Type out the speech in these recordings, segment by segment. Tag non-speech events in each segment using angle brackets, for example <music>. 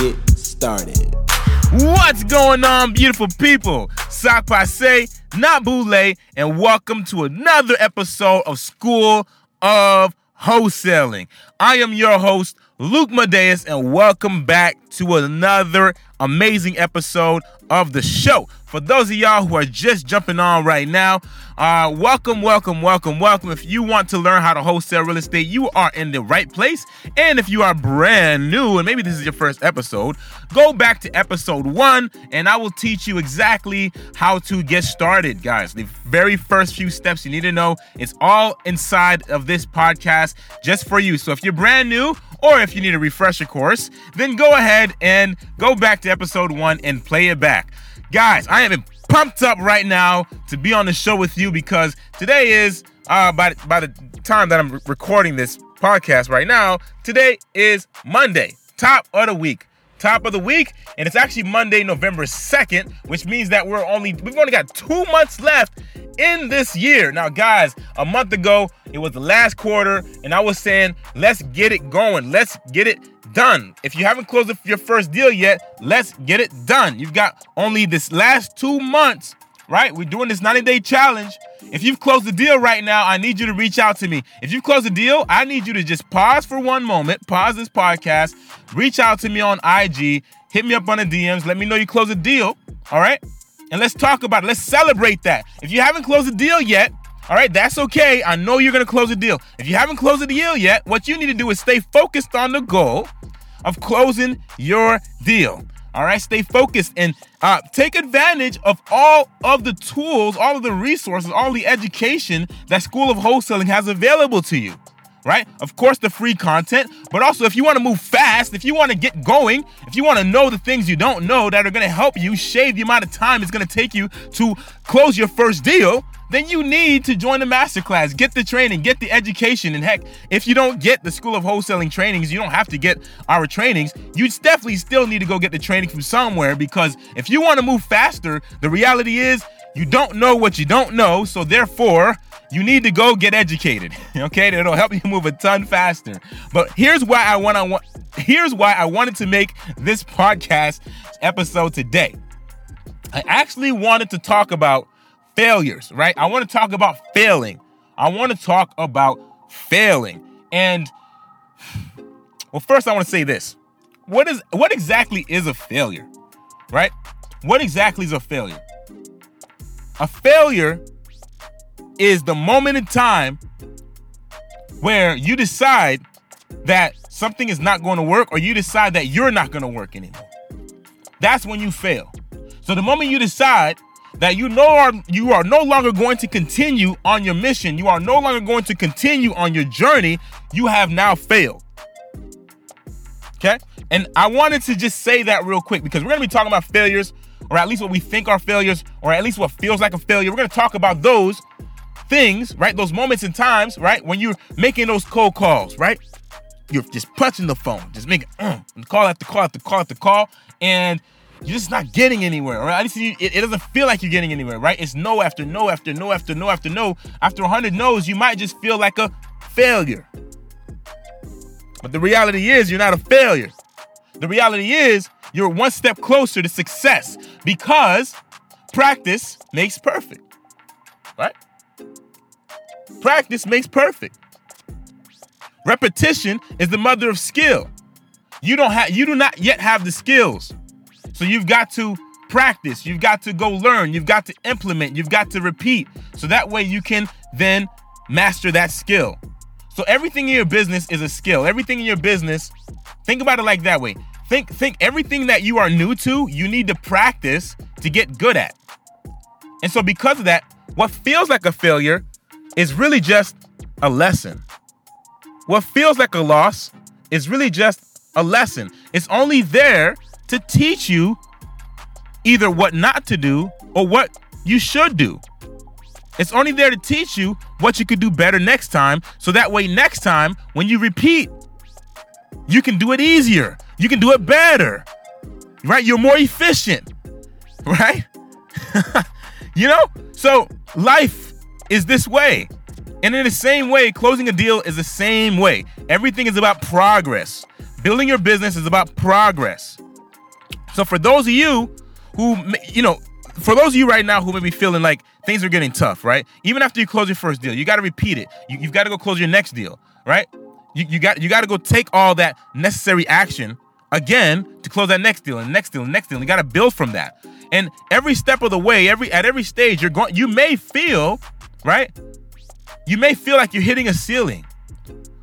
get started. What's going on, beautiful people? Sak Passe, not Boule, and welcome to another episode of School of Wholesaling. I am your host, Luc Madeus, and welcome back to another amazing episode of the show. For those of y'all who are just jumping on right now, uh, welcome, welcome, welcome, welcome. If you want to learn how to wholesale real estate, you are in the right place. And if you are brand new, and maybe this is your first episode, go back to episode one and I will teach you exactly how to get started, guys. The very first few steps you need to know, it's all inside of this podcast just for you. So if you're brand new, or if you need a refresher course, then go ahead and go back to episode one and play it back. Guys, I am pumped up right now to be on the show with you because today is uh by by the time that I'm recording this podcast right now, today is Monday, top of the week. Top of the week, and it's actually Monday, November 2nd, which means that we're only we've only got two months left in this year. Now, guys, a month ago, it was the last quarter, and I was saying, let's get it going. Let's get it done. If you haven't closed your first deal yet, let's get it done. You've got only this last two months, right? We're doing this 90 day challenge. If you've closed the deal right now, I need you to reach out to me. If you've closed the deal, I need you to just pause for one moment, pause this podcast, reach out to me on IG, hit me up on the DMs, let me know you closed the deal, all right? And let's talk about it. Let's celebrate that. If you haven't closed the deal yet, all right, that's okay. I know you're going to close a deal. If you haven't closed the deal yet, what you need to do is stay focused on the goal of closing your deal. All right, stay focused and uh, take advantage of all of the tools, all of the resources, all the education that School of Wholesaling has available to you. Right? Of course, the free content, but also if you want to move fast, if you want to get going, if you want to know the things you don't know that are going to help you shave the amount of time it's going to take you to close your first deal, then you need to join the masterclass, get the training, get the education. And heck, if you don't get the School of Wholesaling trainings, you don't have to get our trainings. You definitely still need to go get the training from somewhere because if you want to move faster, the reality is you don't know what you don't know. So therefore, you need to go get educated. <laughs> Okay, it'll help you move a ton faster. But here's why I want to here's why I wanted to make this <laughs> podcast episode today. I actually wanted to talk about failures, right? I want to talk about failing. I want to talk about failing. And well, first I want to say this. What is what exactly is a failure? Right? What exactly is a failure? A failure is the moment in time where you decide that something is not going to work or you decide that you're not going to work anymore. That's when you fail. So the moment you decide that you know are you are no longer going to continue on your mission, you are no longer going to continue on your journey, you have now failed. Okay? And I wanted to just say that real quick because we're going to be talking about failures or at least what we think are failures or at least what feels like a failure. We're going to talk about those things, right? Those moments and times, right? When you're making those cold calls, right? You're just punching the phone, just making uh, call after call after call after call, and you're just not getting anywhere, right? At least you, it, it, doesn't feel like you're getting anywhere, right? It's no after no after no after no after no. After 100 no's, you might just feel like a failure. But the reality is, you're not a failure. The reality is, you're one step closer to success because practice makes perfect, right? Practice makes perfect. Repetition is the mother of skill. You don't have you do not yet have the skills. So you've got to practice, you've got to go learn, you've got to implement, you've got to repeat. So that way you can then master that skill. So everything in your business is a skill. Everything in your business, think about it like that way. Think think everything that you are new to, you need to practice to get good at. And so because of that, what feels like a failure is really just a lesson. What feels like a loss is really just a lesson. It's only there to teach you either what not to do or what you should do. It's only there to teach you what you could do better next time. So that way, next time, when you repeat, you can do it easier. You can do it better. Right? You're more efficient. <laughs> Right? <laughs> you know? So life is this way. And in the same way, closing a deal is the same way. Everything is about progress. Building your business is about progress. So for those of you who, you know, for those of you right now who may be feeling like things are getting tough, right? Even after you close your first deal, you got to repeat it. You, have got to go close your next deal, right? You, you got you got to go take all that necessary action again to close that next deal and next deal and next deal. You got to build from that. And every step of the way, every at every stage, you're going. You may feel right. You may feel like you're hitting a ceiling,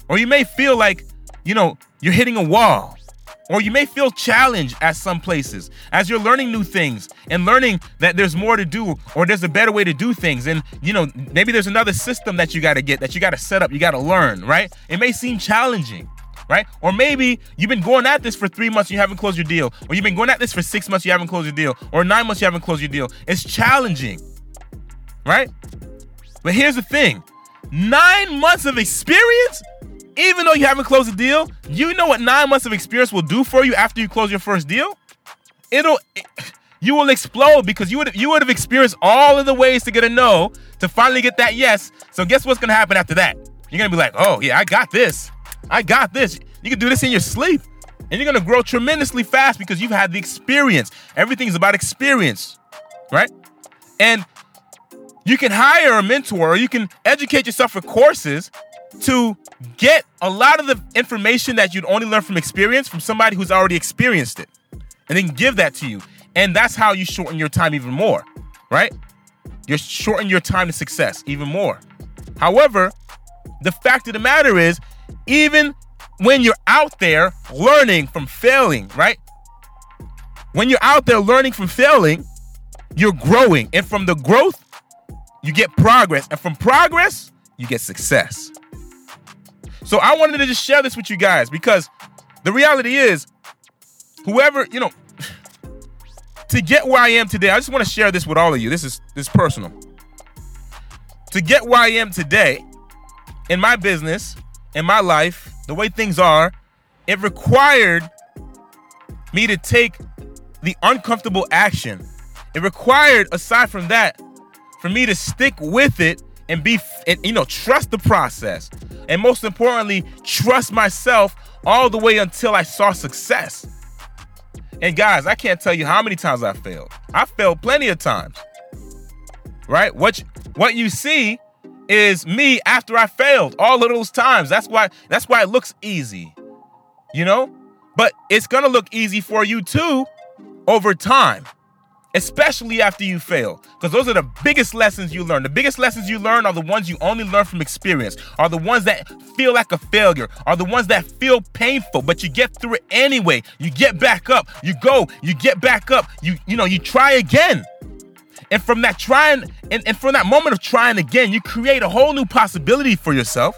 or you may feel like you know you're hitting a wall. Or you may feel challenged at some places as you're learning new things and learning that there's more to do or there's a better way to do things. And, you know, maybe there's another system that you got to get, that you got to set up, you got to learn, right? It may seem challenging, right? Or maybe you've been going at this for three months, you haven't closed your deal. Or you've been going at this for six months, you haven't closed your deal. Or nine months, you haven't closed your deal. It's challenging, right? But here's the thing nine months of experience even though you haven't closed a deal, you know what nine months of experience will do for you after you close your first deal? It'll it, you will explode because you would you would have experienced all of the ways to get a no to finally get that yes. So guess what's gonna happen after that? You're gonna be like, oh yeah, I got this. I got this. You can do this in your sleep. And you're gonna grow tremendously fast because you've had the experience. Everything is about experience, right? And you can hire a mentor or you can educate yourself for courses to get a lot of the information that you'd only learn from experience from somebody who's already experienced it and then give that to you. And that's how you shorten your time even more, right? You're shortening your time to success even more. However, the fact of the matter is, even when you're out there learning from failing, right? When you're out there learning from failing, you're growing. And from the growth, you get progress. And from progress, you get success. So I wanted to just share this with you guys because the reality is, whoever, you know, to get where I am today, I just want to share this with all of you. This is this is personal. To get where I am today in my business, in my life, the way things are, it required me to take the uncomfortable action. It required, aside from that, for me to stick with it and be, and, you know, trust the process and most importantly, trust myself all the way until I saw success. And guys, I can't tell you how many times I failed. I failed plenty of times. Right? What you, what you see is me after I failed all of those times. That's why that's why it looks easy. You know? But it's going to look easy for you too over time especially after you fail. Because those are the biggest lessons you learn. The biggest lessons you learn are the ones you only learn from experience, are the ones that feel like a failure, are the ones that feel painful, but you get through it anyway. You get back up, you go, you get back up, you you know, you try again. And from that trying, and, and from that moment of trying again, you create a whole new possibility for yourself.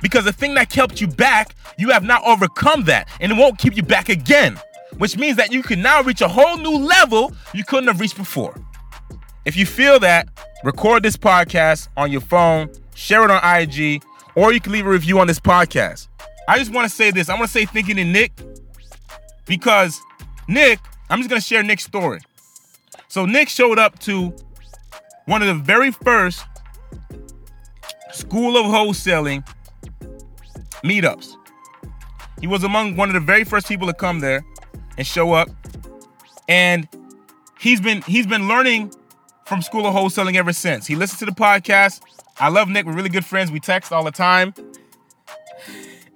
Because the thing that kept you back, you have now overcome that, and it won't keep you back again which means that you can now reach a whole new level you couldn't have reached before. If you feel that, record this podcast on your phone, share it on IG, or you can leave a review on this podcast. I just want to say this. I want to say thank you to Nick because Nick, I'm just going to share Nick's story. So Nick showed up to one of the very first School of Wholesaling meetups. He was among one of the very first people to come there and show up. And he's been he's been learning from School of Wholesaling ever since. He listens to the podcast. I love Nick. We're really good friends. We text all the time.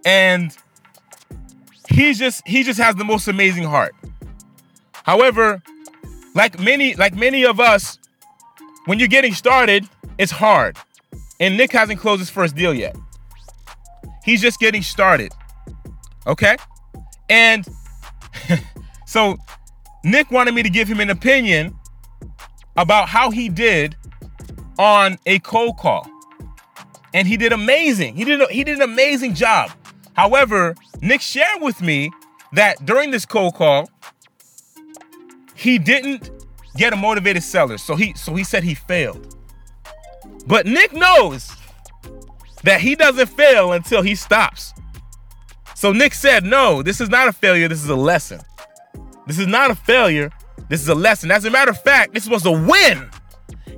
And he's just he just has the most amazing heart. However, like many like many of us, when you're getting started, it's hard. And Nick hasn't closed his first deal yet. He's just getting started. Okay? And <laughs> so Nick wanted me to give him an opinion about how he did on a cold call. And he did amazing. He did a, he did an amazing job. However, Nick shared with me that during this cold call, he didn't get a motivated seller. So he so he said he failed. But Nick knows that he doesn't fail until he stops. So Nick said, "No, this is not a failure, this is a lesson. This is not a failure, this is a lesson. As a matter of fact, this was a win."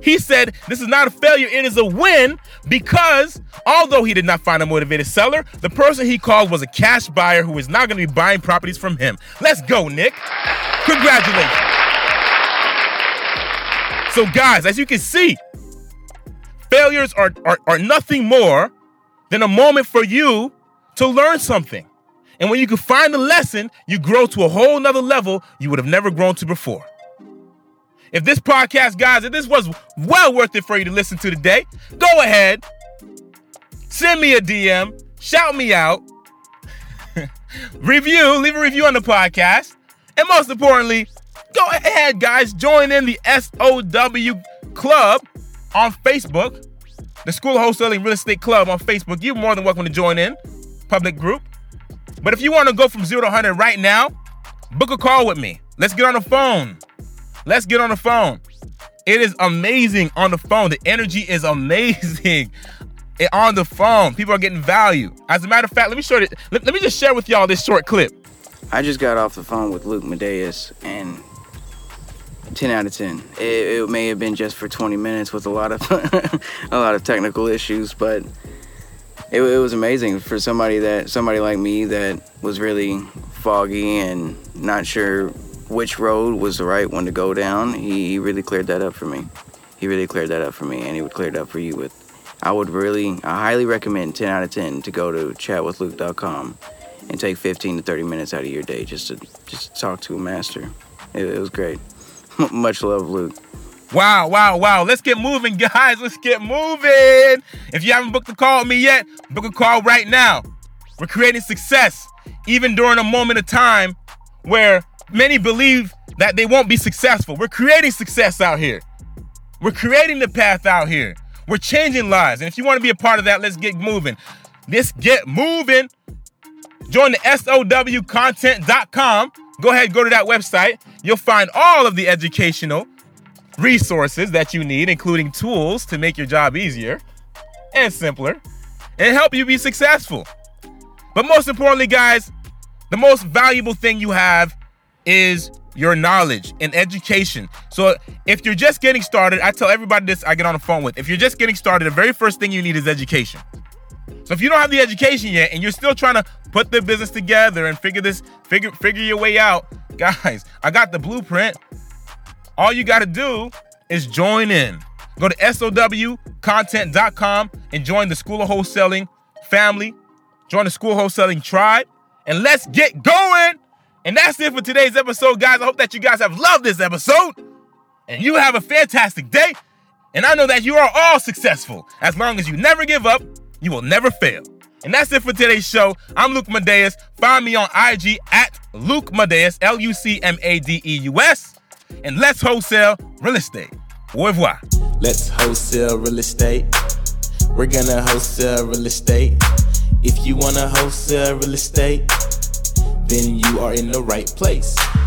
He said, This is not a failure, it is a win because although he did not find a motivated seller, the person he called was a cash buyer who is now going to be buying properties from him. Let's go, Nick. Congratulations. So, guys, as you can see, failures are, are, are nothing more than a moment for you to learn something. And when you can find a lesson, you grow to a whole nother level you would have never grown to before. If this podcast, guys, if this was well worth it for you to listen to today, go ahead, send me a DM, shout me out, <laughs> review, leave a review on the podcast, and most importantly, go ahead, guys, join in the SOW Club on Facebook, the School of Wholesaling Real Estate Club on Facebook. You're more than welcome to join in, public group. But if you want to go from zero to 100 right now, book a call with me. Let's get on the phone. Let's get on the phone. It is amazing on the phone. The energy is amazing <laughs> on the phone. People are getting value. As a matter of fact, let me show it. Let, let me just share with y'all this short clip. I just got off the phone with Luc Madeus and 10 out of 10. It, it, may have been just for 20 minutes with a lot of <laughs> a lot of technical issues, but it, it, was amazing for somebody that somebody like me that was really foggy and not sure which road was the right one to go down. He, he really cleared that up for me. He really cleared that up for me, and he would clear it up for you with. I would really, I highly recommend 10 out of 10 to go to chatwithluke.com and take 15 to 30 minutes out of your day just to just talk to a master. It, it was great. <laughs> Much love, Luc. Wow, wow, wow. Let's get moving, <laughs> guys. Let's get moving. If you haven't booked a call with me yet, book a call right now. We're creating success, even during a moment of time where many believe that they won't be successful. We're creating success out here. We're creating the path out here. We're changing lives. And if you want to be a part of that, let's get moving. Let's get moving. Join the SOWcontent.com. Go ahead, go to that website. You'll find all of the educational resources that you need, including tools to make your job easier and simpler and help you be successful. But most importantly, guys, the most valuable thing you have is your knowledge and education. So if you're just getting started, I tell everybody this I get on the phone with. If you're just getting started, the very first thing you need is education. So if you don't have the education yet and you're still trying to put the business together and figure this figure figure your way out, <laughs> guys, I got the blueprint. All you got to do is join in. Go to SOWcontent.com and join the School of Wholesaling family. Join the School of Wholesaling tribe and let's get going. And that's it for today's episode, guys. I hope that you guys have loved this episode and you have a fantastic day. And I know that you are all successful. As long as you never give up, you will never fail. And that's it for today's show. I'm Luc Madeus. Find me on IG at Luc Madeus, L U C M A D E U S. And let's wholesale real estate. Au revoir. Let's wholesale real estate. We're gonna wholesale real estate. If you wanna wholesale real estate, then you are in the right place.